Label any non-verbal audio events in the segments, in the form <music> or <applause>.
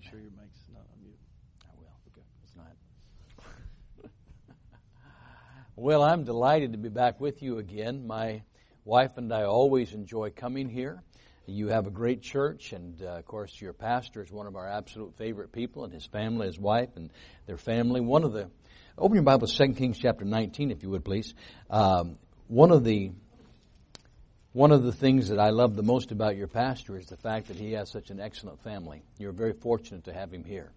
Make sure your mic's not on mute. I will. Okay. It's not. <laughs> well, I'm delighted to be back with you again. My wife and I always enjoy coming here. You have a great church, and uh, of course, your pastor is one of our absolute favorite people, and his family, his wife, and their family. One of the open your Bible, Second Kings chapter 19, if you would please. Um, one of the one of the things that I love the most about your pastor is the fact that he has such an excellent family. You're very fortunate to have him here.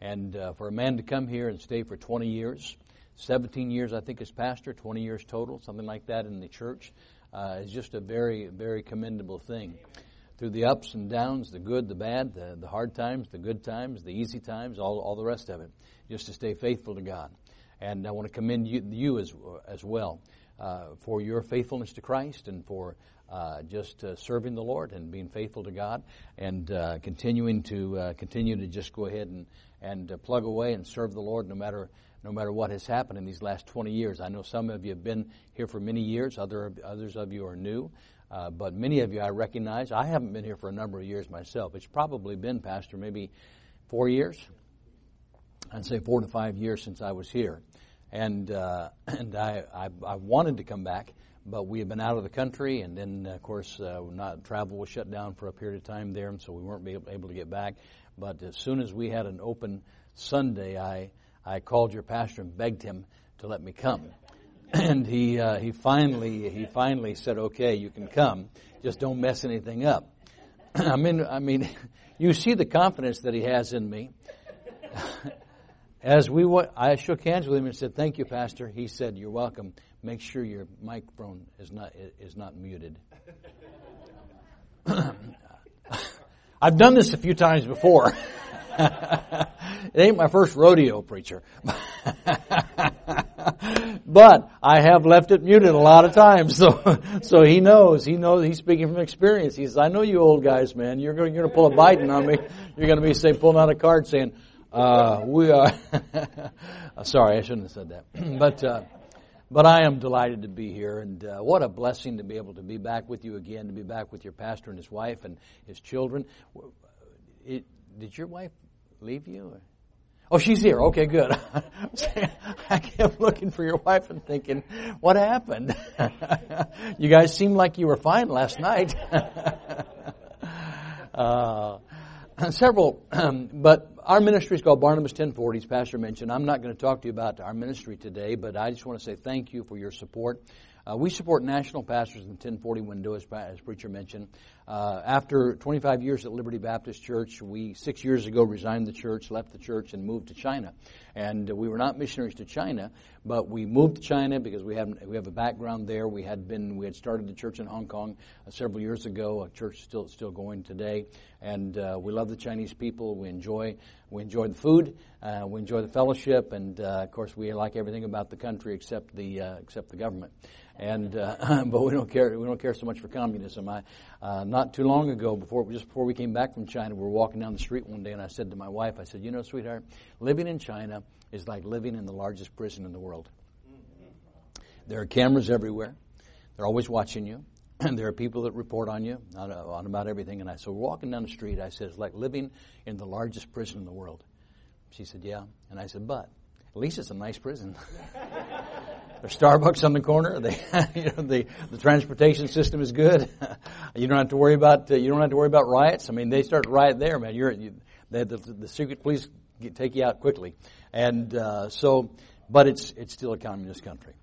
And uh, for a man to come here and stay for 20 years, 17 years, I think, as pastor, 20 years total, something like that in the church, uh, is just a very, very commendable thing. Through the ups and downs, the good, the bad, the, the hard times, the good times, the easy times, all, all the rest of it, just to stay faithful to God. And I want to commend you, you as, as well uh, for your faithfulness to Christ and for uh, just uh, serving the Lord and being faithful to God and uh, continuing to uh, continue to just go ahead and and uh, plug away and serve the Lord no matter no matter what has happened in these last 20 years. I know some of you have been here for many years. Other others of you are new. But many of you I recognize. I haven't been here for a number of years myself. It's probably been, Pastor, maybe four years. I'd say four to five years since I was here, and <clears throat> and I, I, I wanted to come back, but we had been out of the country, and then of course uh, not travel was shut down for a period of time there, and so we weren't able to get back. But as soon as we had an open Sunday, I I called your pastor and begged him to let me come, <clears throat> and he uh, he finally he finally said, "Okay, you can come, just don't mess anything up." <clears throat> I mean, I mean, <laughs> you see the confidence that he has in me. <laughs> As we went, I shook hands with him and said, "Thank you, Pastor." He said, "You're welcome. Make sure your microphone is not is not muted." <coughs> I've done this a few times before. <laughs> it ain't my first rodeo, preacher. <laughs> but I have left it muted a lot of times, so <laughs> so he knows. He knows. He's speaking from experience. He says, "I know you old guys, man. You're going, you're going to pull a Biden on me. You're going to be say pulling out a card saying." Uh, we are. sorry, I shouldn't have said that. <clears throat> but uh, but I am delighted to be here, and uh, what a blessing to be able to be back with you again, to be back with your pastor and his wife and his children. It, did your wife leave you? Oh, she's here. Okay, good. <laughs> I kept looking for your wife and thinking, what happened? <laughs> you guys seemed like you were fine last night. <laughs> uh, several, <clears throat> but our ministry is called Barnabas 1040, as Pastor mentioned. I'm not going to talk to you about our ministry today, but I just want to say thank you for your support. Uh, we support national pastors in the 1040 window, as, as preacher mentioned. Uh, after 25 years at Liberty Baptist Church, we six years ago resigned the church, left the church, and moved to China. And we were not missionaries to China, but we moved to China because we have we have a background there. We had been we had started the church in Hong Kong uh, several years ago. A church still still going today, and uh, we love the Chinese people. We enjoy we enjoy the food, uh, we enjoy the fellowship, and of course we like everything about the country except the except the government and uh, <laughs> but we don't care. We don't care so much for communism. I, uh, not too long ago, before just before we came back from China, we were walking down the street one day, and I said to my wife, I said, "You know, sweetheart, living in China is like living in the largest prison in the world. There are cameras everywhere. They're always watching you." And <clears throat> there are people that report on you, on, on about everything. And I so walking down the street. I said, it's like living in the largest prison in the world. She said, yeah. And I said, but at least it's a nice prison. <laughs> There's Starbucks on the corner. <laughs> They, you know, the the transportation system is good. <laughs> you don't have to worry about uh, you don't have to worry about riots. I mean, they start riot there, man. You're you, they, the, the secret police get, take you out quickly, and uh, so. But it's it's still a communist country,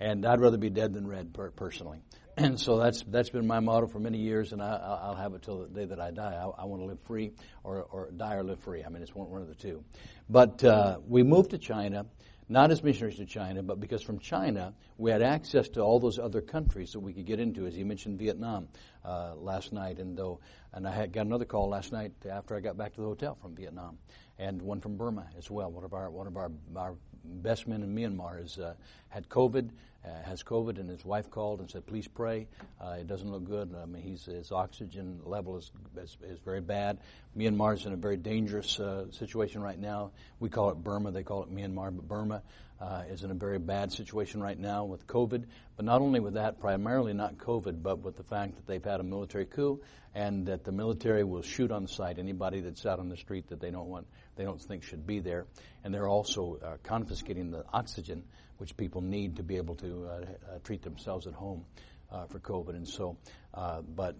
and I'd rather be dead than red per, personally. And so that's that's been my motto for many years, and I, will have it till the day that I die. I, I, want to live free, or, or die or live free. I mean, it's one, one of the two. But uh, we moved to China not as missionaries to China, but because from China we had access to all those other countries that we could get into. As you mentioned, Vietnam uh, last night, and though, and I had got another call last night after I got back to the hotel from Vietnam, and one from Burma as well. One of our one of our, our best men in Myanmar has uh, had COVID. uh, has COVID, and his wife called and said, "Please pray. Uh, it doesn't look good. I mean, his oxygen level is, is, is very bad. Myanmar is in a very dangerous uh, situation right now. We call it Burma. They call it Myanmar, but Burma uh, is in a very bad situation right now with COVID. But not only with that, primarily not COVID, but with the fact that they've had a military coup and that the military will shoot on sight anybody that's out on the street that they don't want, they don't think should be there. And they're also uh, confiscating the oxygen which people need to be able to uh, uh, treat themselves at home uh, for COVID. And so, uh, but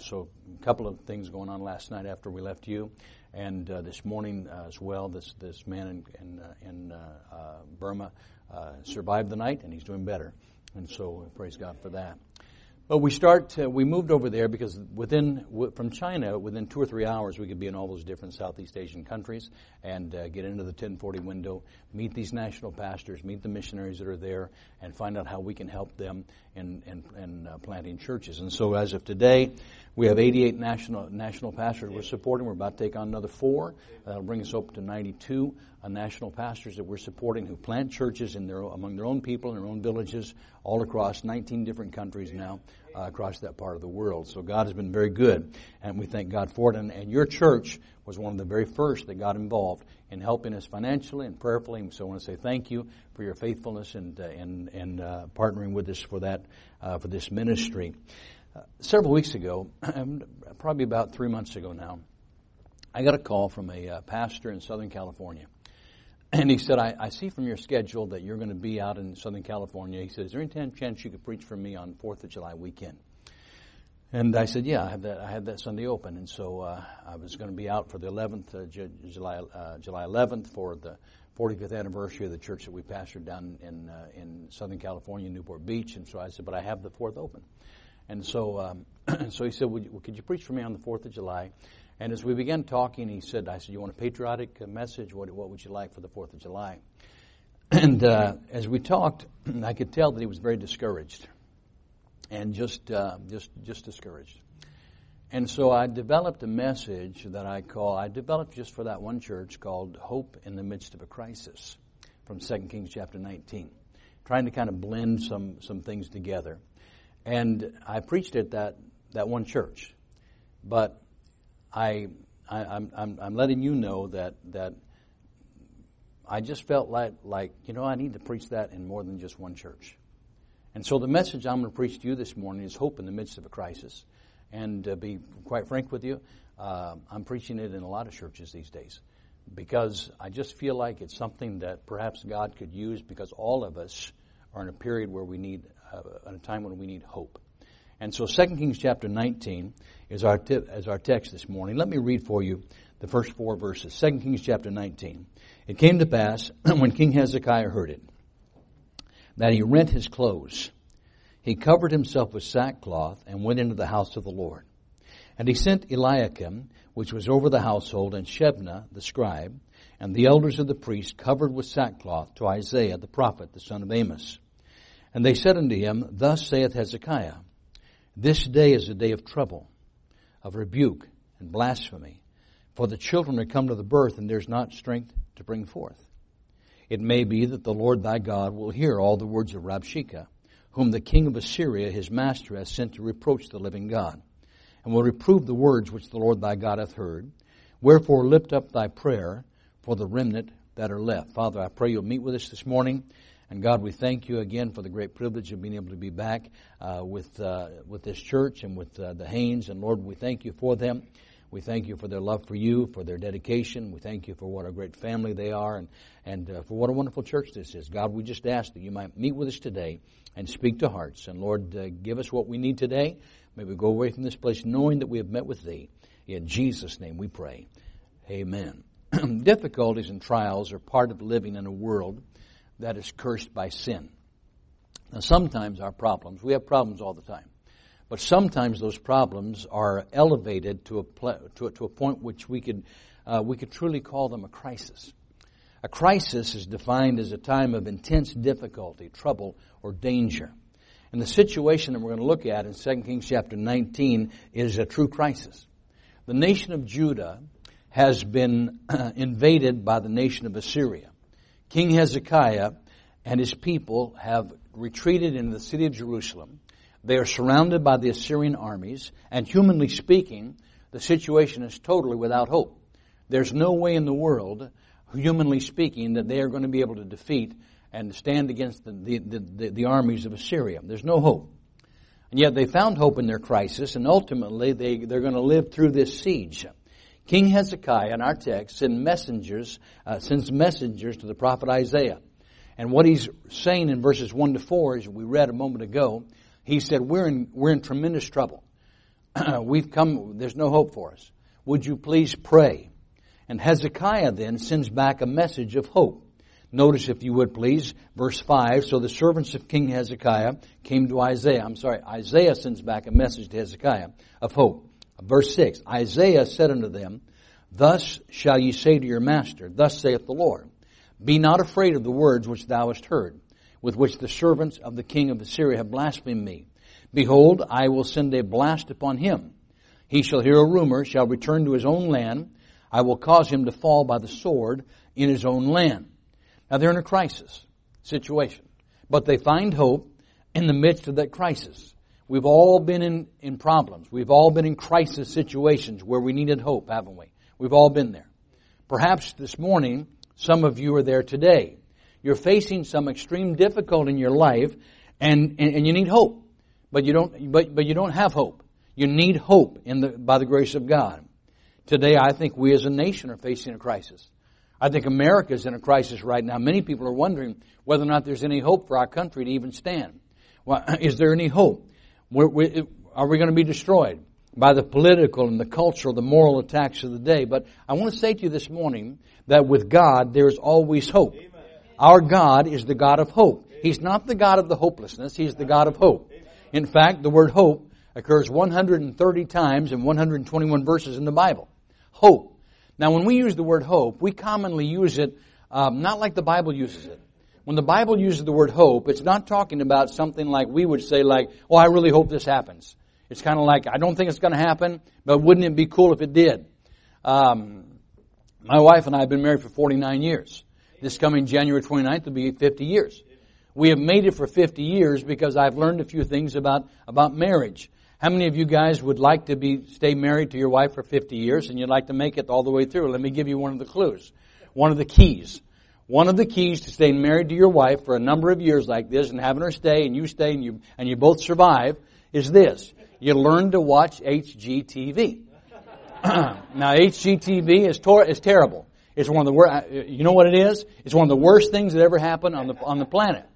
so a couple of things going on last night after we left you, and uh, this morning uh, as well. This this man in in, in Burma survived the night, and he's doing better. And so praise God for that. But we start, uh, we moved over there because within, from China, within two or three hours, we could be in all those different Southeast Asian countries and uh, get into the 1040 window, meet these national pastors, meet the missionaries that are there, and find out how we can help them in, in, in uh, planting churches. And so as of today, we have 88 national, national pastors we're supporting. We're about to take on another four. That'll bring us up to 92 uh, national pastors that we're supporting who plant churches in their, among their own people in their own villages all across 19 different countries now uh, across that part of the world. So God has been very good, and we thank God for it. And, and your church was one of the very first that got involved in helping us financially and prayerfully. So I want to say thank you for your faithfulness and uh, and and uh, partnering with us for that uh, for this ministry. Uh, several weeks ago, <clears throat> probably about three months ago now, I got a call from a uh, pastor in Southern California. And he said, I, I, see from your schedule that you're going to be out in Southern California. He said, Is there any chance you could preach for me on 4th of July weekend? And I said, Yeah, I have that, I have that Sunday open. And so uh, I was going to be out for the 11th, uh, July, uh, July 11th for the 45th anniversary of the church that we pastored down in, uh, in Southern California, Newport Beach. And so I said, But I have the 4th open. And so, um, <clears throat> so he said, you, Could you preach for me on the 4th of July? And as we began talking, he said, I said, you want a patriotic uh, message? What, what would you like for the 4th of July? <clears throat> And uh, as we talked, <clears throat> I could tell that he was very discouraged and just, uh, just, just discouraged. And so I developed a message that I call, I developed just for that one church called Hope in the Midst of a Crisis from 2 Kings chapter 19, trying to kind of blend some, some things together. And I preached at that, that one church. But I, I am I'm, I'm letting you know that that I just felt like like you know I need to preach that in more than just one church. And so the message I'm going to preach to you this morning is hope in the midst of a crisis. And to be quite frank with you, uh, I'm preaching it in a lot of churches these days because I just feel like it's something that perhaps God could use because all of us are in a period where we need, uh, a time when we need hope. And so 2 Kings chapter 19 is our, t- is our text this morning. Let me read for you the first four verses. 2 Kings chapter 19. It came to pass, <clears throat> when King Hezekiah heard it, that he rent his clothes. He covered himself with sackcloth and went into the house of the Lord. And he sent Eliakim, which was over the household, and Shebna, the scribe, and the elders of the priests covered with sackcloth to Isaiah the prophet, the son of Amos. And they said unto him, Thus saith Hezekiah, this day is a day of trouble, of rebuke and blasphemy, for the children are come to the birth, and there's not strength to bring forth. It may be that the Lord thy God will hear all the words of Rabshakeh, whom the king of Assyria, his master, has sent to reproach the living God, and will reprove the words which the Lord thy God hath heard. Wherefore lift up thy prayer for the remnant that are left. Father, I pray you'll meet with us this morning. And God, we thank you again for the great privilege of being able to be back uh, with uh, with this church and with uh, the Haynes. And Lord, we thank you for them. We thank you for their love for you, for their dedication. We thank you for what a great family they are, and and uh, for what a wonderful church this is. God, we just ask that you might meet with us today and speak to hearts. And Lord, uh, give us what we need today. May we go away from this place knowing that we have met with Thee. In Jesus' name, we pray. Amen. <clears throat> Difficulties and trials are part of living in a world that is cursed by sin. Now, sometimes our problems, we have problems all the time, but sometimes those problems are elevated to a, to, a to a, point which we could, uh, we could truly call them a crisis. A crisis is defined as a time of intense difficulty, trouble, or danger. And the situation that we're going to look at in 2 Kings chapter 19 is a true crisis. The nation of Judah has been <clears throat> invaded by the nation of Assyria. King Hezekiah and his people have retreated into the city of Jerusalem. They are surrounded by the Assyrian armies, and humanly speaking, the situation is totally without hope. There's no way in the world, humanly speaking, that they are going to be able to defeat and stand against the, the, the, the armies of Assyria. There's no hope. And yet they found hope in their crisis, and ultimately they, they're going to live through this siege. King Hezekiah, in our text, sends messengers, uh, sends messengers to the prophet Isaiah. And what he's saying in verses 1 to 4, as we read a moment ago, he said, We're in, we're in tremendous trouble. <clears throat> We've come, there's no hope for us. Would you please pray? And Hezekiah then sends back a message of hope. Notice, if you would please, verse 5. So the servants of King Hezekiah came to Isaiah. I'm sorry, Isaiah sends back a message to Hezekiah of hope. Verse 6 Isaiah said unto them, Thus shall ye say to your master, Thus saith the Lord, Be not afraid of the words which thou hast heard, with which the servants of the king of Assyria have blasphemed me. Behold, I will send a blast upon him. He shall hear a rumor, shall return to his own land. I will cause him to fall by the sword in his own land. Now they're in a crisis situation, but they find hope in the midst of that crisis. We've all been in, in problems. We've all been in crisis situations where we needed hope, haven't we? We've all been there. Perhaps this morning, some of you are there today. You're facing some extreme difficulty in your life and, and, and you need hope. But you don't, but, but you don't have hope. You need hope in the, by the grace of God. Today, I think we as a nation are facing a crisis. I think America is in a crisis right now. Many people are wondering whether or not there's any hope for our country to even stand. Well, <laughs> is there any hope? We're, we're, are we going to be destroyed by the political and the cultural, the moral attacks of the day? But I want to say to you this morning that with God, there is always hope. Amen. Our God is the God of hope. He's not the God of the hopelessness. He's the God of hope. In fact, the word hope occurs 130 times in 121 verses in the Bible. Hope. Now, when we use the word hope, we commonly use it um, not like the Bible uses it. When the Bible uses the word hope, it's not talking about something like we would say, like, "Oh, I really hope this happens." It's kind of like, "I don't think it's going to happen, but wouldn't it be cool if it did?" Um, my wife and I have been married for 49 years. This coming January 29th will be 50 years. We have made it for 50 years because I've learned a few things about, about marriage. How many of you guys would like to be stay married to your wife for 50 years and you'd like to make it all the way through? Let me give you one of the clues. One of the keys. One of the keys to staying married to your wife for a number of years like this and having her stay and you stay and you and you both survive is this. You learn to watch HGTV. <clears throat> now HGTV is tor- is terrible. It's one of the worst. Uh, you know what it is? It's one of the worst things that ever happened on the on the planet.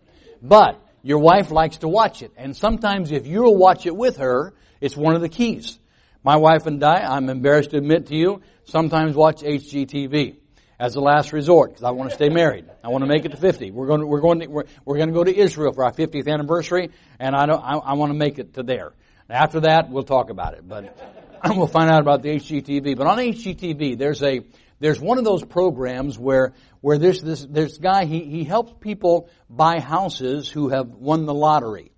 But your wife likes to watch it. And sometimes if you'll watch it with her, it's one of the keys. My wife and I, I'm embarrassed to admit to you, sometimes watch HGTV as a last resort because I want to stay married. I want to make it to 50. We're going to, we're going to, we're, we're going to go to Israel for our 50th anniversary and I don't, I, I want to make it to there. After that, we'll talk about it, but <laughs> we'll find out about the HGTV. But on HGTV, there's a, there's one of those programs where where there's this this guy he he helps people buy houses who have won the lottery,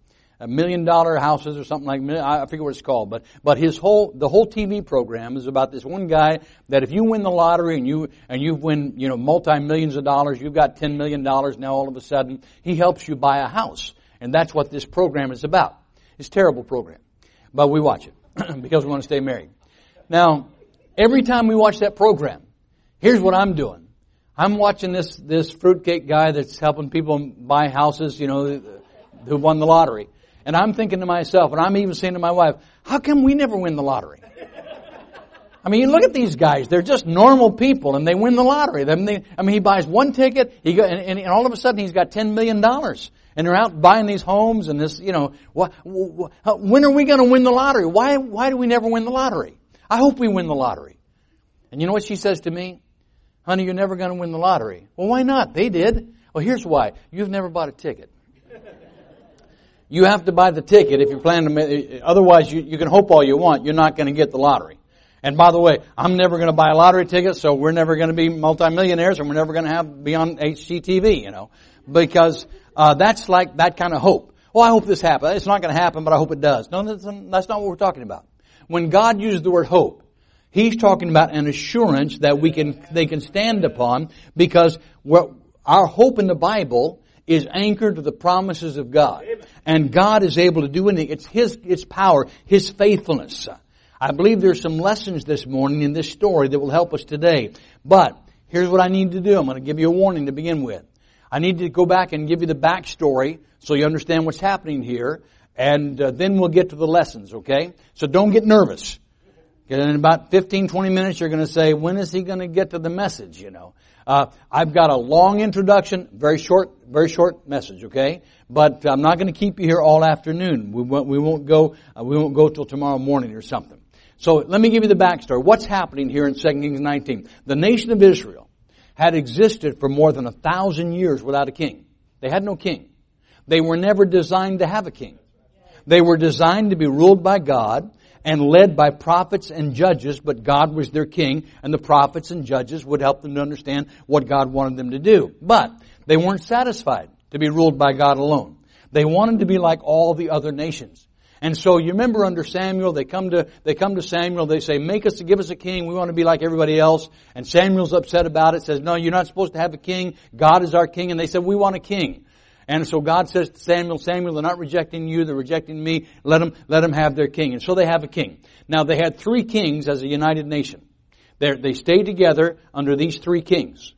million dollar houses or something like I forget what it's called, but but his whole the whole TV program is about this one guy that if you win the lottery and you and you win you know multi millions of dollars, you've got ten million dollars now all of a sudden he helps you buy a house, and that's what this program is about. It's a terrible program, but we watch it <clears throat> because we want to stay married. Now, every time we watch that program Here's what I'm doing. I'm watching this, this fruitcake guy that's helping people buy houses, you know, who won the lottery. And I'm thinking to myself, and I'm even saying to my wife, how come we never win the lottery? I mean, you look at these guys; they're just normal people, and they win the lottery. I mean, he buys one ticket, he go, and, and, all of a sudden he's got ten million dollars, and they're out buying these homes and this. You know, wh- wh- when are we going to win the lottery? Why? Why do we never win the lottery? I hope we win the lottery. And you know what she says to me? Honey, you're never going to win the lottery. Well, why not? They did. Well, here's why. You've never bought a ticket. You have to buy the ticket if you plan to, Make, otherwise you, you can hope all you want, you're not going to get the lottery. And by the way, I'm never going to buy a lottery ticket, so we're never going to be multimillionaires and we're never going to have, be on HGTV, you know. Because, uh, that's like that kind of hope. Well, I hope this happens. It's not going to happen, but I hope it does. No, that's, that's not what we're talking about. When God uses the word hope, He's talking about an assurance that we can, they can stand upon because our hope in the Bible is anchored to the promises of God. And God is able to do anything. It's His, His power, His faithfulness. I believe there's some lessons this morning in this story that will help us today. But here's what I need to do. I'm going to give you a warning to begin with. I need to go back and give you the backstory so you understand what's happening here. And uh, then we'll get to the lessons, okay? So don't get nervous. In about 15, 20 minutes, you're going to say, when is he going to get to the message, you know? Uh, I've got a long introduction, very short, very short message, okay? But I'm not going to keep you here all afternoon. We won't, we won't go, uh, we won't go till tomorrow morning or something. So let me give you the backstory. What's happening here in 2 Kings 19? The nation of Israel had existed for more than a thousand years without a king. They had no king. They were never designed to have a king. They were designed to be ruled by God and led by prophets and judges, but God was their king, and the prophets and judges would help them to understand what God wanted them to do. But they weren't satisfied to be ruled by God alone. They wanted to be like all the other nations. And so you remember under Samuel, they come to, they come to Samuel, they say, make us, give us a king, we want to be like everybody else. And Samuel's upset about it, says, no, you're not supposed to have a king, God is our king. And they said, we want a king. And so God says to Samuel, Samuel, they're not rejecting you, they're rejecting me. Let them, let them have their king. And so they have a king. Now they had three kings as a united nation. They're, they stayed together under these three kings.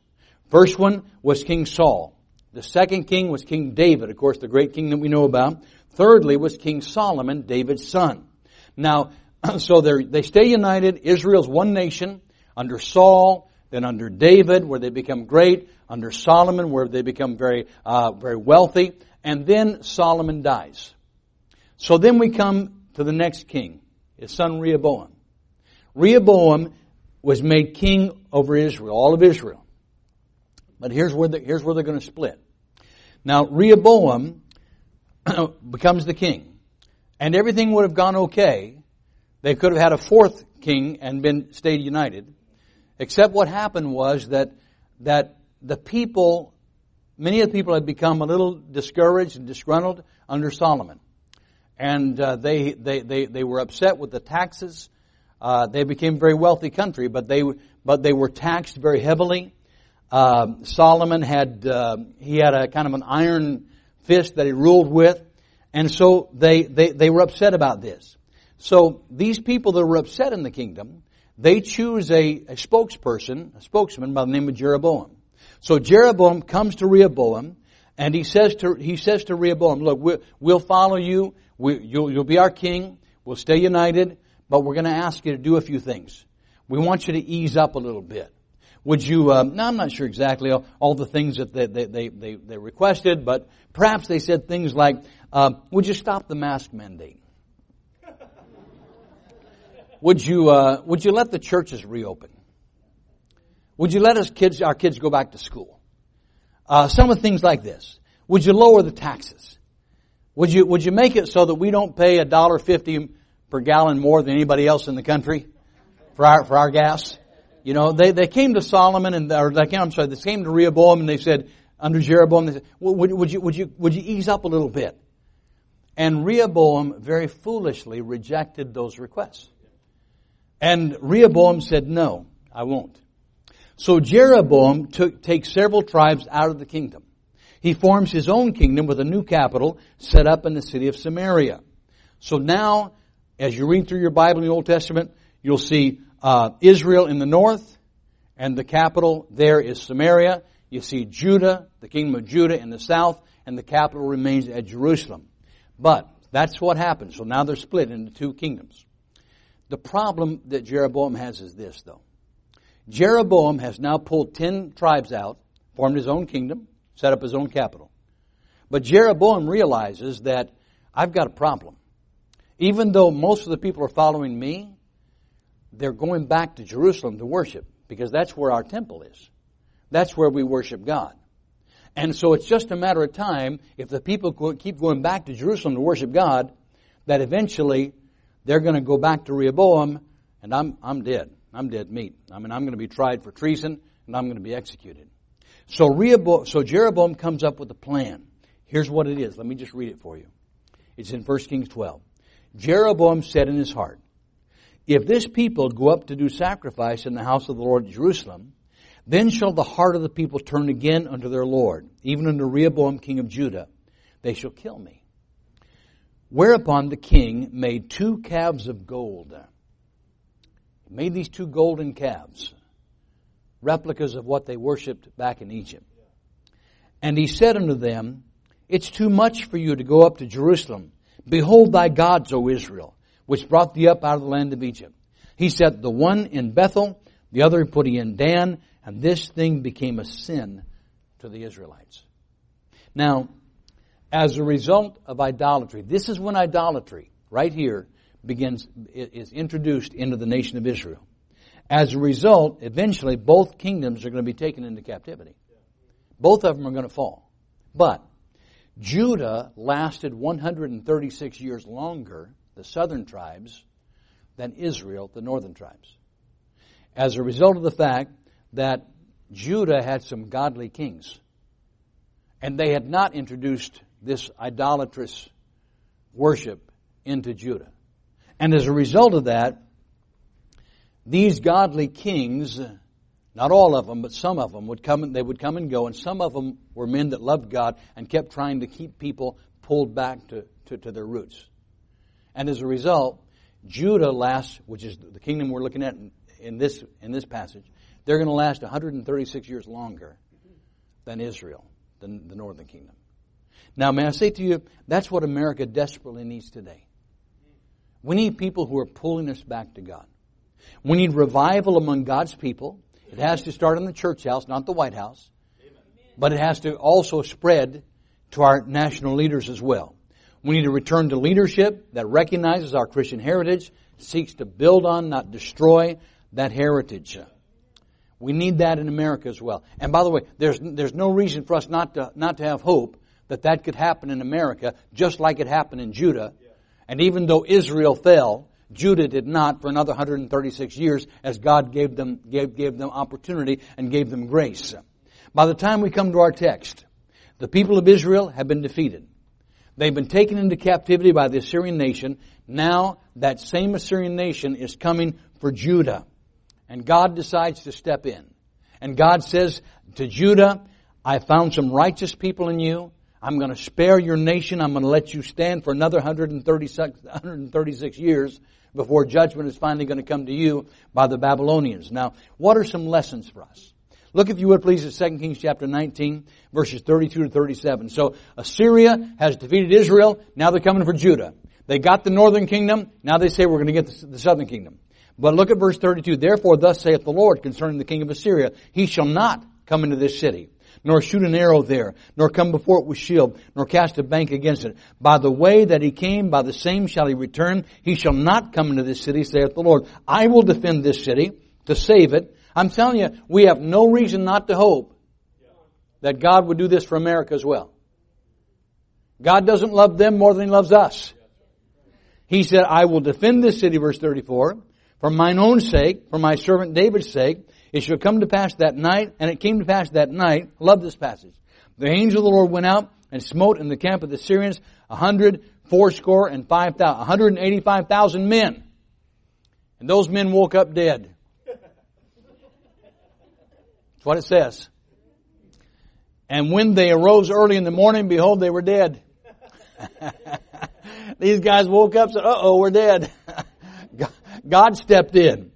First one was King Saul. The second king was King David, of course, the great king that we know about. Thirdly was King Solomon, David's son. Now, <clears throat> so they stay united. Israel's one nation under Saul, then under David, where they become great, under Solomon, where they become very, uh, very wealthy, and then Solomon dies. So then we come to the next king, his son Rehoboam. Rehoboam was made king over Israel, all of Israel. But here's where, the, here's where they're going to split. Now, Rehoboam <clears throat> becomes the king, and everything would have gone okay. They could have had a fourth king and been stayed united. Except what happened was that, that the people, many of the people had become a little discouraged and disgruntled under Solomon. And uh, they, they, they, they were upset with the taxes. Uh, they became a very wealthy country, but they, but they were taxed very heavily. Uh, Solomon had, uh, he had a kind of an iron fist that he ruled with. And so they, they, they were upset about this. So these people that were upset in the kingdom, they choose a, a spokesperson, a spokesman by the name of Jeroboam. So Jeroboam comes to Rehoboam and he says to, he says to Rehoboam, look, we'll, we'll follow you. We, you'll, you'll be our king. We'll stay united, but we're going to ask you to do a few things. We want you to ease up a little bit. Would you, um, now I'm not sure exactly all, all the things that they, they, they, they, requested, but perhaps they said things like, uh, would you stop the mask mandate? Would you, uh, would you let the churches reopen? Would you let us kids, our kids go back to school? Uh, some of things like this. Would you lower the taxes? Would you, would you make it so that we don't pay a dollar fifty per gallon more than anybody else in the country for our, for our gas? You know, they, they came to Solomon and, or they came, I'm sorry, they came to Rehoboam and they said, under Jeroboam, they said, would, would you, would you, would you ease up a little bit? And Rehoboam very foolishly rejected those requests. And Rehoboam said, no, I won't. So Jeroboam took, takes several tribes out of the kingdom. He forms his own kingdom with a new capital set up in the city of Samaria. So now, as you read through your Bible in the Old Testament, you'll see uh, Israel in the north, and the capital there is Samaria. You see Judah, the kingdom of Judah in the south, and the capital remains at Jerusalem. But that's what happened. So now they're split into two kingdoms. The problem that Jeroboam has is this, though. Jeroboam has now pulled ten tribes out, formed his own kingdom, set up his own capital. But Jeroboam realizes that I've got a problem. Even though most of the people are following me, they're going back to Jerusalem to worship because that's where our temple is. That's where we worship God. And so it's just a matter of time if the people keep going back to Jerusalem to worship God, that eventually they're going to go back to Rehoboam, and I'm, I'm dead. I'm dead meat. I mean, I'm going to be tried for treason, and I'm going to be executed. So Rehoboam, so Jeroboam comes up with a plan. Here's what it is. Let me just read it for you. It's in 1 Kings 12. Jeroboam said in his heart, if this people go up to do sacrifice in the house of the Lord at Jerusalem, Then shall the heart of the people turn again unto their Lord, even unto Rehoboam king of Judah. They shall kill me. Whereupon the king made two calves of gold. He made these two golden calves, replicas of what they worshipped back in Egypt. And he said unto them, It's too much for you to go up to Jerusalem. Behold thy gods, O Israel, which brought thee up out of the land of Egypt. He set the one in Bethel, the other put he in Dan, and this thing became a sin to the Israelites. Now, as a result of idolatry, this is when idolatry, right here, begins, is introduced into the nation of Israel. As a result, eventually both kingdoms are going to be taken into captivity. Both of them are going to fall. But Judah lasted 136 years longer, the southern tribes, than Israel, the northern tribes. As a result of the fact that Judah had some godly kings. And they had not introduced this idolatrous worship into Judah. And as a result of that, these godly kings, not all of them, but some of them would come and they would come and go, and some of them were men that loved God and kept trying to keep people pulled back to, to, to their roots. And as a result, Judah lasts, which is the kingdom we're looking at in, in this in this passage, they're going to last 136 years longer than Israel, than the northern kingdom. Now, may I say to you, that's what America desperately needs today. We need people who are pulling us back to God. We need revival among God's people. It has to start in the church house, not the White House. But it has to also spread to our national leaders as well. We need to return to leadership that recognizes our Christian heritage, seeks to build on, not destroy that heritage. We need that in America as well. And by the way, there's, there's no reason for us not to, not to have hope that that could happen in America just like it happened in Judah. And even though Israel fell, Judah did not for another 136 years as God gave them, gave, gave them opportunity and gave them grace. By the time we come to our text, the people of Israel have been defeated. They've been taken into captivity by the Assyrian nation. Now that same Assyrian nation is coming for Judah. And God decides to step in. And God says to Judah, I found some righteous people in you. I'm going to spare your nation. I'm going to let you stand for another 136, 136 years before judgment is finally going to come to you by the Babylonians. Now, what are some lessons for us? Look, if you would please, at 2 Kings chapter 19, verses 32 to 37. So, Assyria has defeated Israel. Now they're coming for Judah. They got the northern kingdom. Now they say we're going to get the southern kingdom. But look at verse 32. Therefore, thus saith the Lord concerning the king of Assyria, he shall not come into this city, nor shoot an arrow there, nor come before it with shield, nor cast a bank against it. By the way that he came, by the same shall he return. He shall not come into this city, saith the Lord. I will defend this city to save it. I'm telling you, we have no reason not to hope that God would do this for America as well. God doesn't love them more than he loves us. He said, I will defend this city, verse 34. For mine own sake, for my servant David's sake, it shall come to pass that night, and it came to pass that night, love this passage. The angel of the Lord went out and smote in the camp of the Syrians a hundred fourscore and five thousand, a hundred and eighty-five thousand men. And those men woke up dead. That's what it says. And when they arose early in the morning, behold, they were dead. <laughs> These guys woke up and said, uh oh, we're dead. <laughs> God stepped in.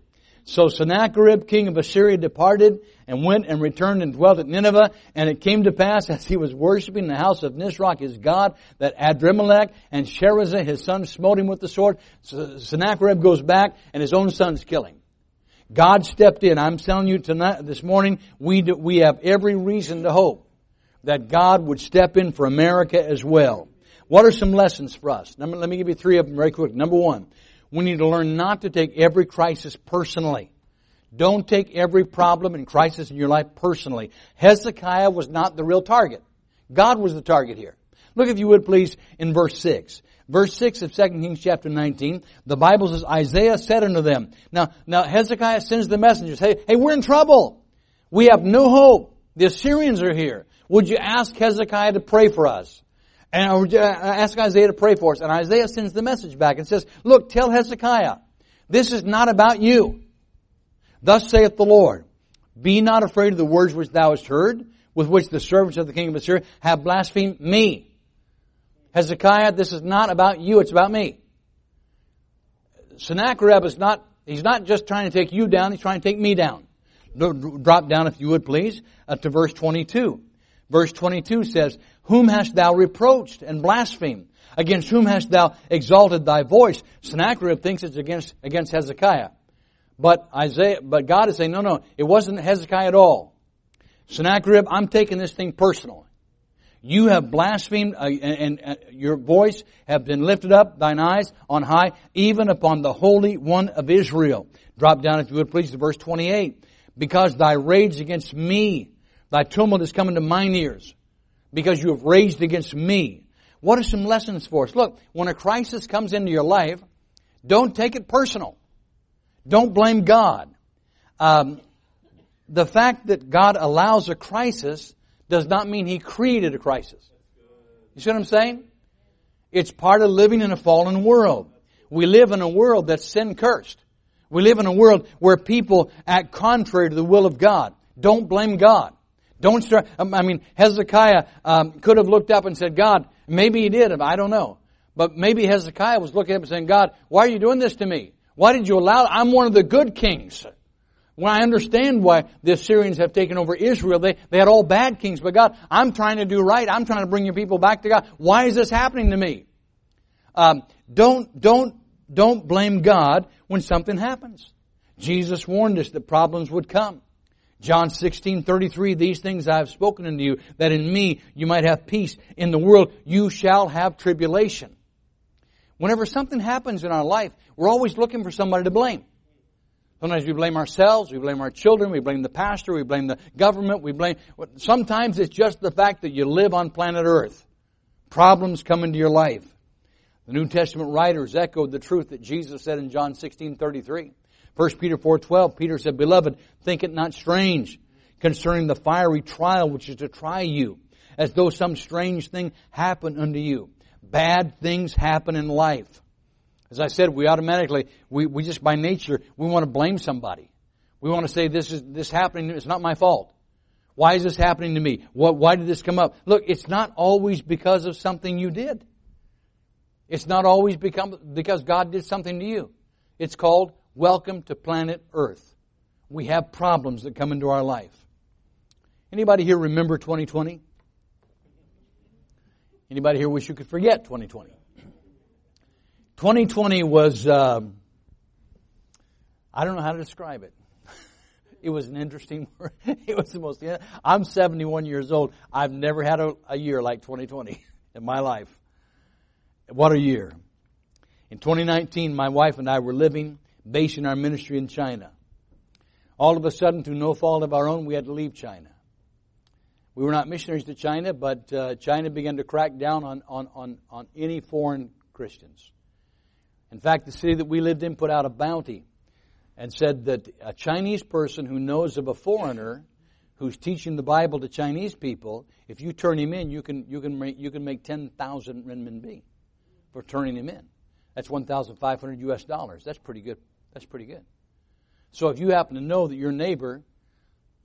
So Sennacherib, king of Assyria, departed and went and returned and dwelt at Nineveh. And it came to pass <laughs> as he was worshiping the house of Nisroch, his god, that Adrammelech and Sharezer, his son, smote him with the sword. So Sennacherib goes back and his own son's killing. God stepped in. I'm telling you tonight, this morning, we, do, we have every reason to hope that God would step in for America as well. What are some lessons for us? Let me give you three of them very quick. Number one, we need to learn not to take every crisis personally. Don't take every problem and crisis in your life personally. Hezekiah was not the real target. God was the target here. Look if you would please in verse 6. Verse 6 of 2 Kings chapter 19, the Bible says, Isaiah said unto them. Now, now Hezekiah sends the messengers, hey, hey, we're in trouble. We have no hope. The Assyrians are here. Would you ask Hezekiah to pray for us? And I ask Isaiah to pray for us. And Isaiah sends the message back and says, look, tell Hezekiah, this is not about you. Thus saith the Lord, Be not afraid of the words which thou hast heard, with which the servants of the king of Assyria have blasphemed me. Hezekiah, this is not about you, it's about me. Sennacherib is not, he's not just trying to take you down, he's trying to take me down. Drop down, if you would please, uh, to verse 22. Verse 22 says, Whom hast thou reproached and blasphemed? Against whom hast thou exalted thy voice? Sennacherib thinks it's against, against Hezekiah. But Isaiah, but God is saying, no, no, it wasn't Hezekiah at all. Sennacherib, I'm taking this thing personal. You have blasphemed, uh, and, and uh, your voice have been lifted up, thine eyes on high, even upon the Holy One of Israel. Drop down, if you would please, to verse 28. Because thy rage against me, thy tumult is coming to mine ears. Because you have raged against me. What are some lessons for us? Look, when a crisis comes into your life, don't take it personal. Don't blame God. Um, the fact that God allows a crisis does not mean He created a crisis. You see what I'm saying? It's part of living in a fallen world. We live in a world that's sin cursed. We live in a world where people act contrary to the will of God. Don't blame God. Don't start, um, I mean, Hezekiah um, could have looked up and said, God, maybe he did, I don't know. But maybe Hezekiah was looking up and saying, God, why are you doing this to me? Why did you allow, I'm one of the good kings. When I understand why the Assyrians have taken over Israel, they, they had all bad kings, but God, I'm trying to do right. I'm trying to bring your people back to God. Why is this happening to me? Um, don't, don't, don't blame God when something happens. Jesus warned us that problems would come. John 16, 33, these things I have spoken unto you, that in me you might have peace. In the world you shall have tribulation. Whenever something happens in our life, we're always looking for somebody to blame. Sometimes we blame ourselves, we blame our children, we blame the pastor, we blame the government, we blame, sometimes it's just the fact that you live on planet earth. Problems come into your life. The New Testament writers echoed the truth that Jesus said in John 16, 33. 1 Peter 4:12, Peter said, "Beloved, think it not strange concerning the fiery trial which is to try you, as though some strange thing happened unto you." Bad things happen in life. As I said, we automatically, we, we just by nature, we want to blame somebody. We want to say this is this happening. It's not my fault. Why is this happening to me? What, why did this come up? Look, it's not always because of something you did. It's not always become, because God did something to you. It's called Welcome to planet Earth. We have problems that come into our life. Anybody here remember 2020? Anybody here wish you could forget 2020? 2020 was, um, I don't know how to describe it. <laughs> It was an interesting. <laughs> It was the most, I'm 71 years old. I've never had a, a year like 2020 <laughs> in my life. What a year. In 2019, my wife and I were living basing our ministry in China. All of a sudden, through no fault of our own, we had to leave China. We were not missionaries to China, but uh, China began to crack down on, on, on, on any foreign Christians. In fact, the city that we lived in put out a bounty and said that a Chinese person who knows of a foreigner who's teaching the Bible to Chinese people, if you turn him in, you can, you can, make, you can make 10,000 renminbi for turning him in. That's 1,500 US dollars. That's pretty good that's pretty good. So if you happen to know that your neighbor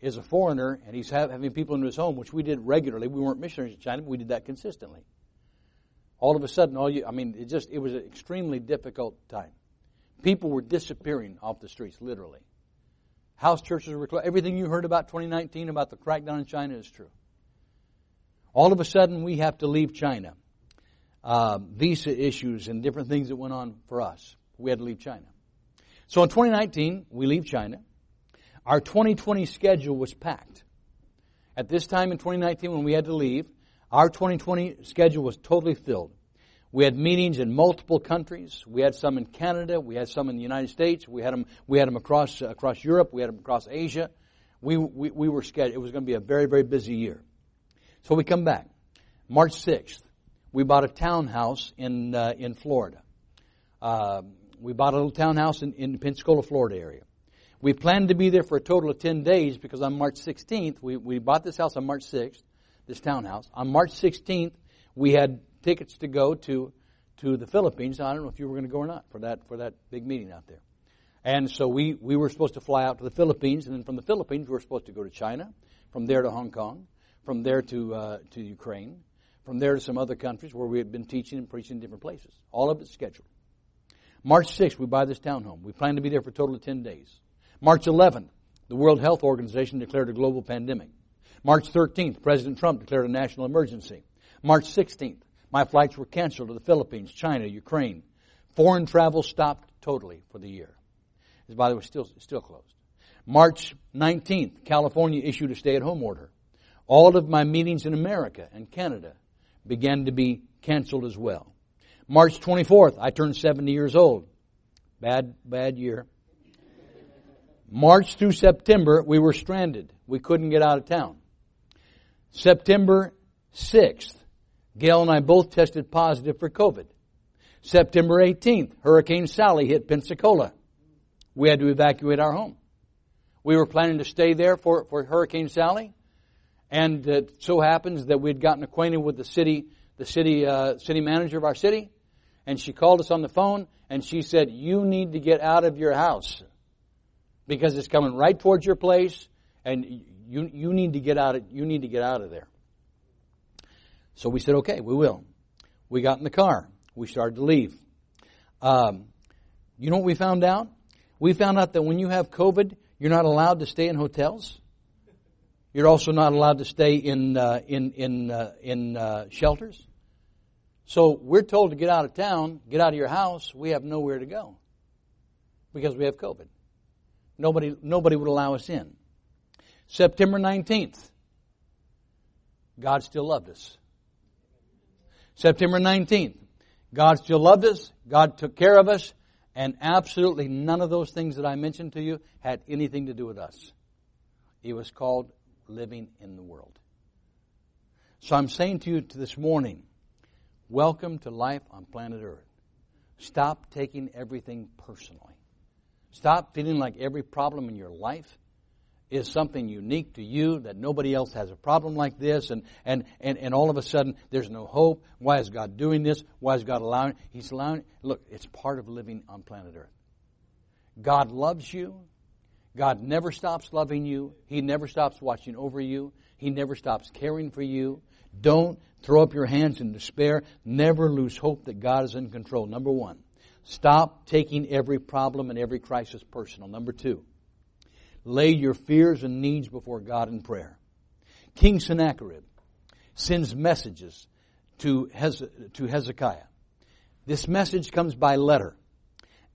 is a foreigner and he's having people into his home, which we did regularly, we weren't missionaries in China, but we did that consistently. All of a sudden, all you, I mean, it just, it was an extremely difficult time. People were disappearing off the streets, literally. House churches were closed. Everything you heard about 2019 about the crackdown in China is true. All of a sudden, we have to leave China. Uh, visa issues and different things that went on for us. We had to leave China. So in 2019, we leave China. Our 2020 schedule was packed. At this time in 2019, when we had to leave, our 2020 schedule was totally filled. We had meetings in multiple countries. We had some in Canada. We had some in the United States. We had them, we had them across, uh, across Europe. We had them across Asia. We, we, we were scheduled. It was going to be a very, very busy year. So we come back. March 6th, we bought a townhouse in, uh, in Florida. Uh, we bought a little townhouse in, in the Pensacola, Florida area. We planned to be there for a total of 10 days because on March 16th, we, we bought this house on March 6th, this townhouse. On March 16th, we had tickets to go to, to the Philippines. I don't know if you were going to go or not for that, for that big meeting out there. And so we, we were supposed to fly out to the Philippines, and then from the Philippines, we were supposed to go to China, from there to Hong Kong, from there to, uh, to Ukraine, from there to some other countries where we had been teaching and preaching in different places. All of it scheduled. March 6th, we buy this townhome. We plan to be there for a total of 10 days. March 11th, the World Health Organization declared a global pandemic. March 13th, President Trump declared a national emergency. March 16th, my flights were canceled to the Philippines, China, Ukraine. Foreign travel stopped totally for the year. By the way, still, still closed. March 19th, California issued a stay-at-home order. All of my meetings in America and Canada began to be canceled as well. March 24th, I turned 70 years old. Bad, bad year. March through September, we were stranded. We couldn't get out of town. September 6th, Gail and I both tested positive for COVID. September 18th, Hurricane Sally hit Pensacola. We had to evacuate our home. We were planning to stay there for, for Hurricane Sally, and it so happens that we had gotten acquainted with the city, the city, uh, city manager of our city, and she called us on the phone and she said, "You need to get out of your house because it's coming right towards your place, and you you need to get out of you need to get out of there." So we said, "Okay, we will." We got in the car. We started to leave. Um, you know what we found out? We found out that when you have COVID, you're not allowed to stay in hotels. You're also not allowed to stay in uh, in in uh, in uh, shelters. So we're told to get out of town, get out of your house. We have nowhere to go because we have COVID. Nobody nobody would allow us in. September 19th, God still loved us. September 19th, God still loved us. God took care of us. And absolutely none of those things that I mentioned to you had anything to do with us. It was called living in the world. So I'm saying to you this morning, welcome to life on planet Earth. Stop taking everything personally. Stop feeling like every problem in your life is something unique to you, that nobody else has a problem like this, and, and, and, and all of a sudden there's no hope. Why is God doing this? Why is God allowing? He's allowing. Look, it's part of living on planet Earth. God loves you. God never stops loving you. He never stops watching over you. He never stops caring for you. Don't throw up your hands in despair. Never lose hope that God is in control. Number one, stop taking every problem and every crisis personal. Number two, Lay your fears and needs before God in prayer. King Sennacherib sends messages to, Hezekiah. This message comes by letter.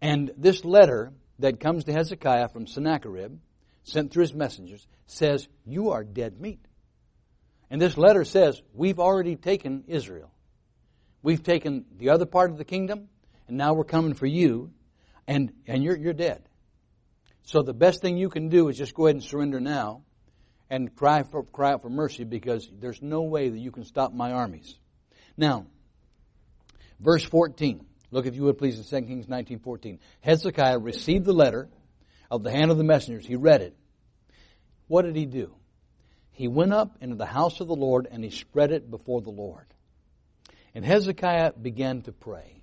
And this letter that comes to Hezekiah from Sennacherib, sent through his messengers, says, You are dead meat. And this letter says, We've already taken Israel. We've taken the other part of the kingdom, and now we're coming for you, and, and you're, you're dead. So the best thing you can do is just go ahead and surrender now and cry for cry out for mercy because there's no way that you can stop my armies. Now, verse 14. Look if you would please in 2 Kings 19:14. Hezekiah received the letter of the hand of the messengers. He read it. What did he do? He went up into the house of the Lord and he spread it before the Lord. And Hezekiah began to pray.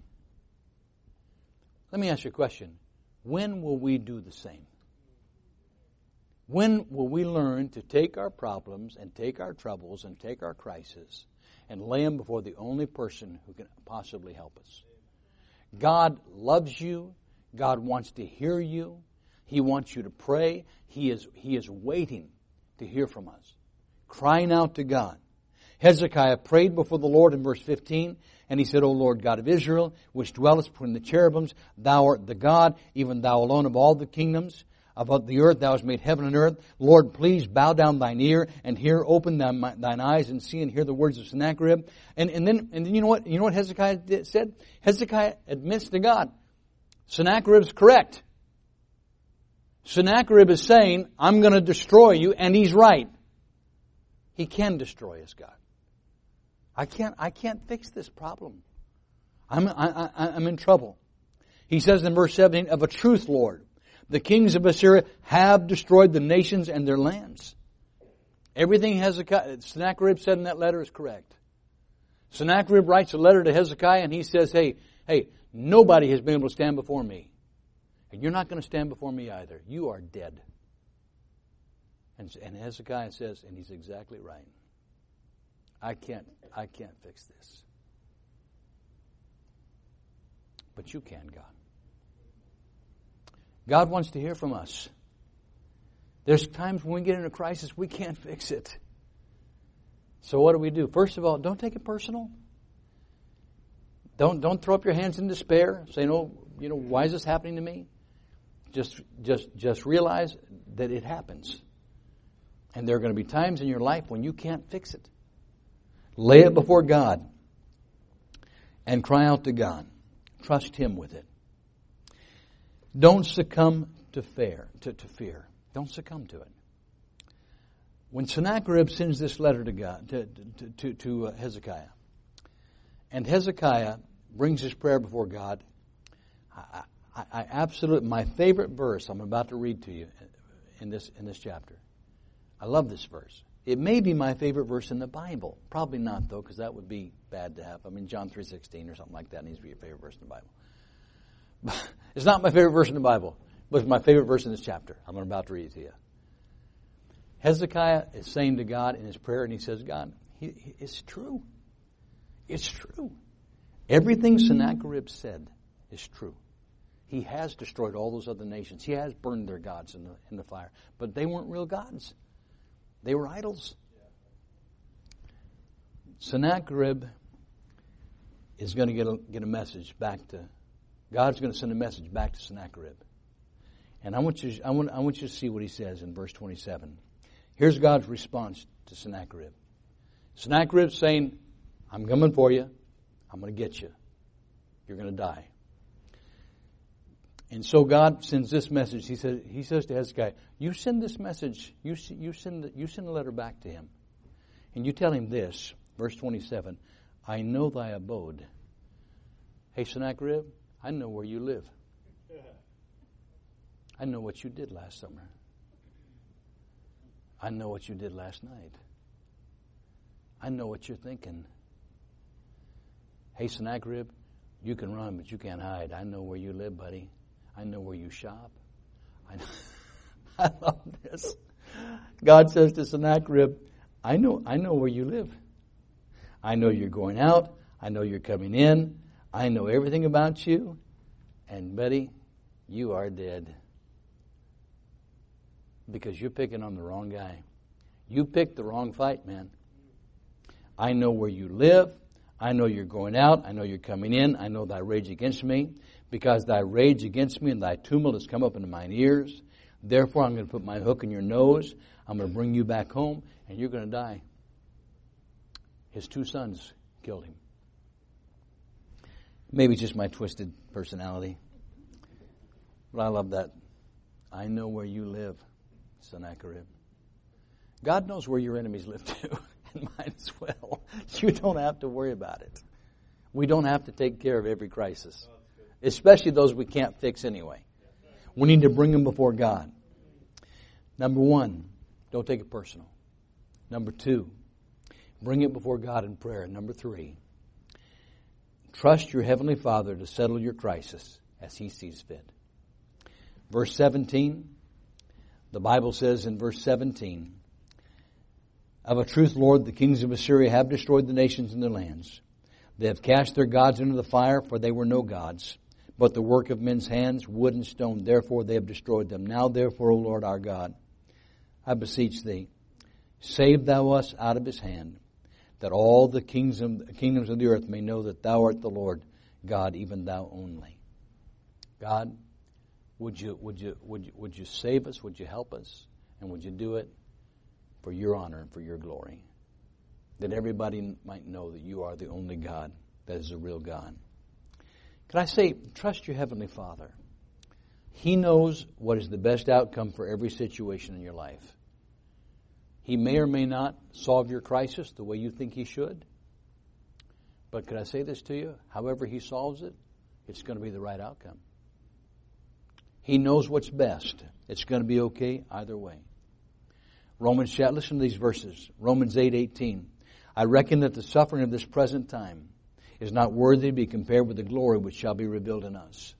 Let me ask you a question. When will we do the same? When will we learn to take our problems and take our troubles and take our crises and lay them before the only person who can possibly help us? God loves you. God wants to hear you. He wants you to pray. He is, he is waiting to hear from us, crying out to God. Hezekiah prayed before the Lord in verse 15, and he said, O Lord God of Israel, which dwellest between the cherubims, thou art the God, even thou alone of all the kingdoms about the earth, thou hast made heaven and earth. Lord, please bow down thine ear and hear, open thine, eyes and see and hear the words of Sennacherib. And, and then, and then you know what, you know what Hezekiah did, said? Hezekiah admits to God, Sennacherib's correct. Sennacherib is saying, I'm going to destroy you, and he's right. He can destroy us, God. I can't, I can't fix this problem. I'm, I, I, I'm in trouble. He says in verse 17, of a truth, Lord, the kings of Assyria have destroyed the nations and their lands. Everything Hezekiah, Sennacherib said in that letter is correct. Sennacherib writes a letter to Hezekiah and he says, hey, hey, nobody has been able to stand before me. And you're not going to stand before me either. You are dead. And, and Hezekiah says, and he's exactly right. I can't, I can't fix this. But you can, God. God wants to hear from us. There's times when we get in a crisis, we can't fix it. So what do we do? First of all, don't take it personal. Don't don't throw up your hands in despair. Say, no, oh, you know, why is this happening to me? Just just just realize that it happens. And there are going to be times in your life when you can't fix it. Lay it before God and cry out to God. Trust Him with it. Don't succumb to fear. To, to fear. Don't succumb to it. When Sennacherib sends this letter to God to, to, to, to uh, Hezekiah, and Hezekiah brings his prayer before God, I, I, I absolutely my favorite verse I'm about to read to you in this in this chapter. I love this verse. It may be my favorite verse in the Bible. Probably not though, because that would be bad to have. I mean, John three sixteen or something like that needs to be your favorite verse in the Bible. <laughs> it's not my favorite verse in the Bible, but it's my favorite verse in this chapter. I'm about to read it to you. Hezekiah is saying to God in his prayer, and he says, God, he, it's true. It's true. Everything Sennacherib said is true. He has destroyed all those other nations. He has burned their gods in the, in the fire. But they weren't real gods. They were idols. Sennacherib is going to get a, get a message back to, God's going to send a message back to Sennacherib. And I want, you, I, want, I want you to see what he says in verse 27. Here's God's response to Sennacherib. Sennacherib saying, I'm coming for you. I'm going to get you. You're going to die. And so God sends this message. He says, he says to Hezekiah, You send this message, you, you, send, you send a letter back to him. And you tell him this, verse 27 I know thy abode. Hey, Sennacherib, I know where you live. <laughs> I know what you did last summer. I know what you did last night. I know what you're thinking. Hey, Sennacherib, you can run, but you can't hide. I know where you live, buddy. I know where you shop. I, know, <laughs> I love this. God says to Sennacherib, I know, I know where you live. I know you're going out. I know you're coming in. I know everything about you. And, buddy, you are dead. Because you're picking on the wrong guy. You picked the wrong fight, man. I know where you live. I know you're going out. I know you're coming in. I know thy rage against me because thy rage against me and thy tumult has come up into mine ears. Therefore, I'm going to put my hook in your nose. I'm going to bring you back home, and you're going to die. His two sons killed him. Maybe just my twisted personality. But I love that. I know where you live, Sennacherib. God knows where your enemies live <laughs> too, and mine as well. You don't have to worry about it. We don't have to take care of every crisis especially those we can't fix anyway. We need to bring them before God. Number one, don't take it personal. Number two, bring it before God in prayer. Number three, trust your Heavenly Father to settle your crisis as He sees fit. Verse 17, the Bible says in verse 17, Of a truth, Lord, the kings of Assyria have destroyed the nations and their lands. They have cast their gods into the fire, for they were no gods but the work of men's hands, wood and stone. Therefore they have destroyed them. Now therefore, O Lord our God, I beseech thee, save thou us out of his hand, that all the kingdoms, kingdoms of the earth may know that thou art the Lord God, even thou only. God, would you, would you, would you, would you save us? Would you help us? And would you do it for your honor and for your glory? That everybody might know that you are the only God that is the real God. Can I say, trust your Heavenly Father? He knows what is the best outcome for every situation in your life. He may or may not solve your crisis the way you think He should. But could I say this to you? However He solves it, it's going to be the right outcome. He knows what's best. It's going to be okay either way. Romans, listen to these verses. Romans 8, 18. I reckon that the suffering of this present time is not worthy to be compared with the glory which shall be revealed in us.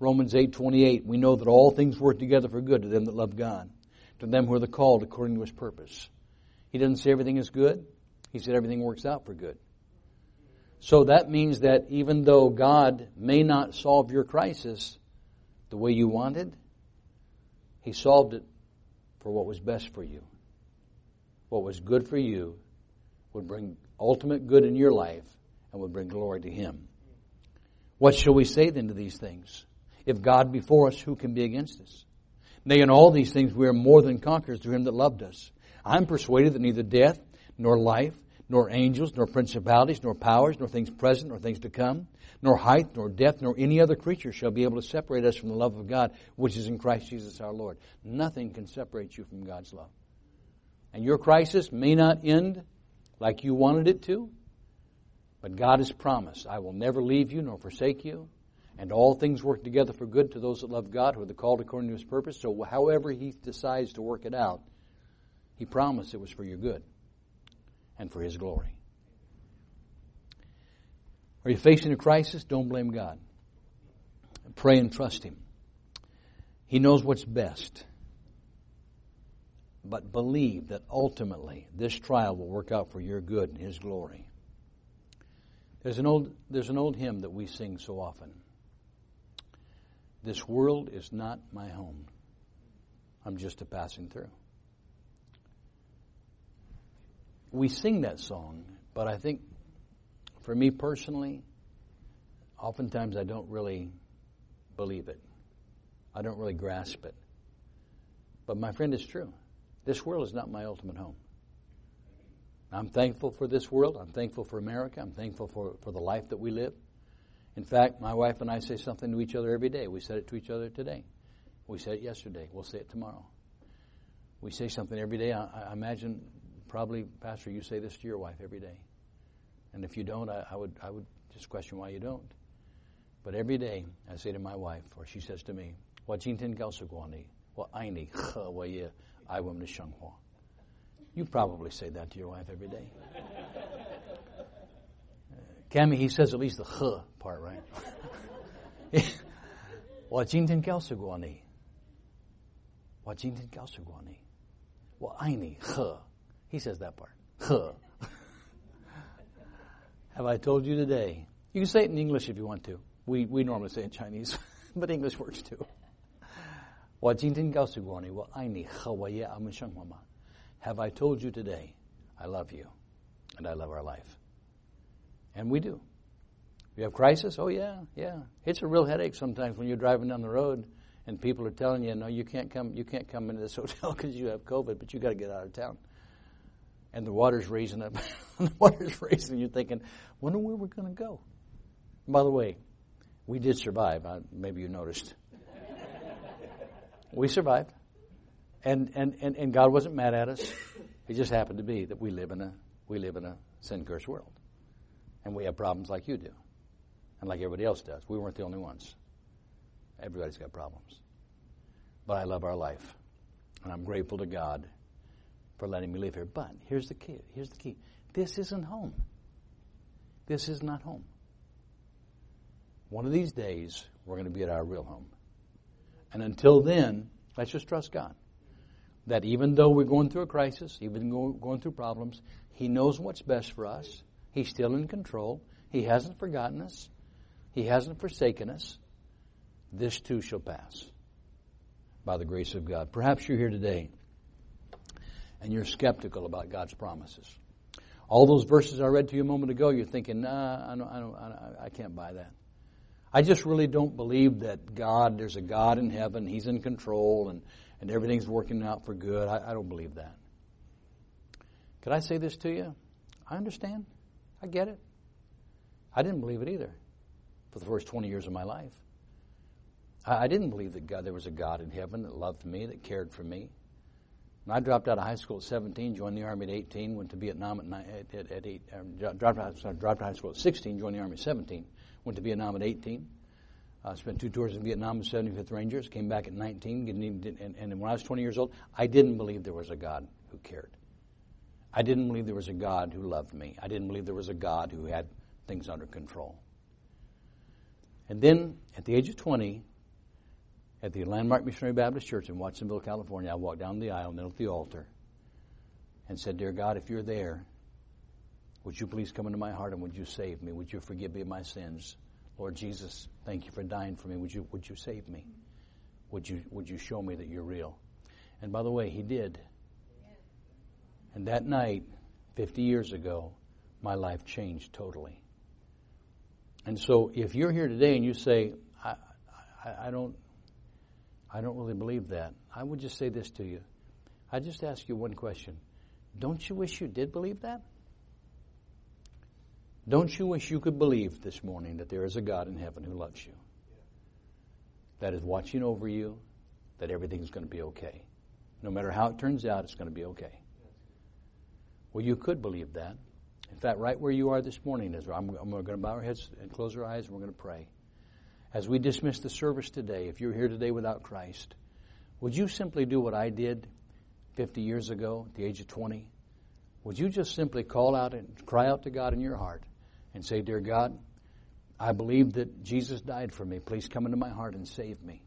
Romans 8:28, we know that all things work together for good to them that love God, to them who are the called according to his purpose. He doesn't say everything is good. He said everything works out for good. So that means that even though God may not solve your crisis the way you wanted, He solved it for what was best for you. What was good for you would bring ultimate good in your life and would bring glory to Him. What shall we say then to these things? If God be for us, who can be against us? Nay, in all these things we are more than conquerors through Him that loved us. I'm persuaded that neither death, nor life, nor angels, nor principalities, nor powers, nor things present, nor things to come, nor height, nor depth, nor any other creature shall be able to separate us from the love of God, which is in Christ Jesus our Lord. Nothing can separate you from God's love. And your crisis may not end like you wanted it to, but God has promised, I will never leave you nor forsake you. And all things work together for good to those that love God, who are the called according to his purpose. So however he decides to work it out, he promised it was for your good and for His glory. Are you facing a crisis? Don't blame God. Pray and trust Him. He knows what's best. But believe that ultimately this trial will work out for your good and His glory. There's an old, there's an old hymn that we sing so often. This world is not my home. I'm just a passing through we sing that song, but I think for me personally, oftentimes I don't really believe it. I don't really grasp it. But my friend, it's true. This world is not my ultimate home. I'm thankful for this world. I'm thankful for America. I'm thankful for, for the life that we live. In fact, my wife and I say something to each other every day. We said it to each other today. We said it yesterday. We'll say it tomorrow. We say something every day. I, I imagine, probably, Pastor, you say this to your wife every day. And if you don't, I, I, would, I would just question why you don't. But every day, I say to my wife, or she says to me, <laughs> You probably say that to your wife every day. Cammy, he says at least the "h" part, right? <laughs> 我今天告诉过你，我今天告诉过你，我爱你和 he says that part. Huh. Have I <laughs> told you today? You can say it in English if you want to. We, we normally say it in Chinese, <laughs> but English works too. Have I told you today, I love you and I love our life? And we do. You have crisis? Oh yeah, yeah. It's a real headache sometimes when you're driving down the road and people are telling you, no, you can't come, you can't come into this <laughs> hotel because you have COVID, but you got to get out of town and the water's raising up. <laughs> the water's raising. You're thinking, wonder where we're going to go. And by the way, we did survive. Uh, maybe you noticed. we survived, and, and and and God wasn't mad at us. It just happened to be that we live in a we live in a sin cursed world, and we have problems like you do, and like everybody else does. We weren't the only ones. Everybody's got problems, but I love our life, and I'm grateful to God for letting me live here. But here's the key. Here's the key. This isn't home. This is not home. One of these days, we're going to be at our real home. And until then, let's just trust God. That even though we're going through a crisis, even going through problems, He knows what's best for us. He's still in control. He hasn't forgotten us. He hasn't forsaken us. This too shall pass by the grace of God. Perhaps you're here today and you're skeptical about God's promises. All those verses I read to you a moment ago, you're thinking, nah, I, don't, I, don't, I, can't buy that. I just really don't believe that God, there's a God in heaven, He's in control, and, and everything's working out for good. I, I don't believe that. Could I say this to you? I understand. I get it. I didn't believe it either for the first 20 years of my life. I, didn't believe that God, there was a God in heaven that loved me, that cared for me. I dropped out of high school at 17, joined the Army at 18, went to Vietnam at, at, at, 8, um, dropped, out, sorry, dropped out of high school at 16, joined the Army at 17, went to Vietnam at 18. Uh, spent two tours in Vietnam with 75th Rangers, came back at 19, and, and, and when I was 20 years old, I didn't believe there was a God who cared. I didn't believe there was a God who loved me. I didn't believe there was a God who had things under control. And then, at the age of 20, at the Landmark Missionary Baptist Church in Watsonville, California. I walked down the aisle, knelt at the altar, and said, Dear God, if you're there, would you please come into my heart and would you save me? Would you forgive me of my sins? Lord Jesus, thank you for dying for me. Would you, would you save me? Would you, would you show me that you're real? And by the way, he did. And that night, 50 years ago, my life changed totally. And so if you're here today and you say, I, I, I, don't I don't really believe that, I would just say this to you. I just ask you one question. Don't you wish you did believe that? Don't you wish you could believe this morning that there is a God in heaven who loves you? That is watching over you, that everything's going to be okay. No matter how it turns out, it's going to be okay. Well, you could believe that. In fact, right where you are this morning, Israel, I'm, I'm going to bow our heads and close our eyes and we're going to pray. As we dismiss the service today, if you're here today without Christ, would you simply do what I did 50 years ago at the age of 20? Would you just simply call out and cry out to God in your heart and say, Dear God, I believe that Jesus died for me. Please come into my heart and save me.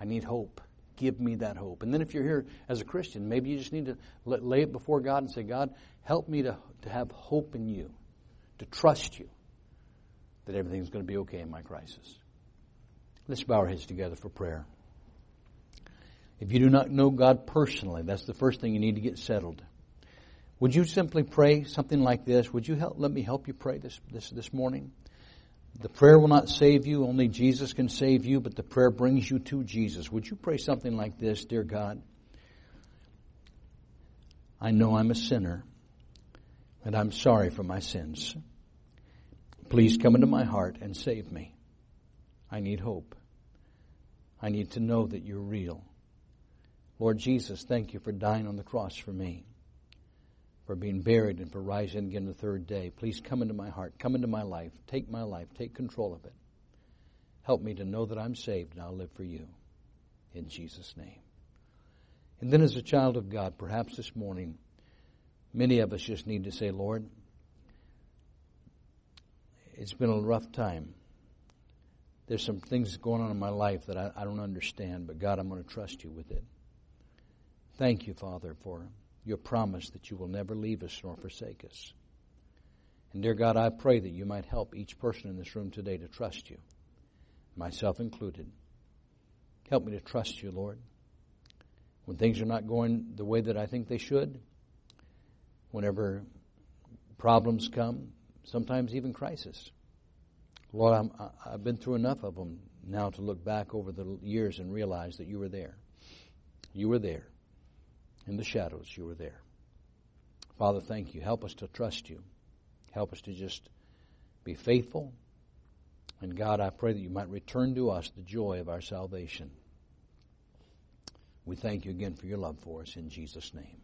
I need hope. Give me that hope. And then if you're here as a Christian, maybe you just need to lay it before God and say, God, help me to, to have hope in you, to trust you that everything's going to be okay in my crisis. Let's bow our heads together for prayer. If you do not know God personally, that's the first thing you need to get settled. Would you simply pray something like this? Would you help, let me help you pray this, this, this morning? The prayer will not save you, only Jesus can save you, but the prayer brings you to Jesus. Would you pray something like this, Dear God? I know I'm a sinner, and I'm sorry for my sins. Please come into my heart and save me. I need hope. I need to know that you're real. Lord Jesus, thank you for dying on the cross for me for being buried and for rising again the third day. Please come into my heart, come into my life, take my life, take control of it. Help me to know that I'm saved and I'll live for you. In Jesus' name. And then, as a child of God, perhaps this morning, many of us just need to say, Lord, it's been a rough time. There's some things going on in my life that I, I don't understand, but God, I'm going to trust you with it. Thank you, Father, for your promise that you will never leave us nor forsake us. And dear God, I pray that you might help each person in this room today to trust you, myself included. Help me to trust you, Lord. When things are not going the way that I think they should, whenever problems come, sometimes even crisis. Lord, I'm, I've been through enough of them now to look back over the years and realize that you were there. You were there. In the shadows, you were there. Father, thank you. Help us to trust you. Help us to just be faithful. And God, I pray that you might return to us the joy of our salvation. We thank you again for your love for us in Jesus' name.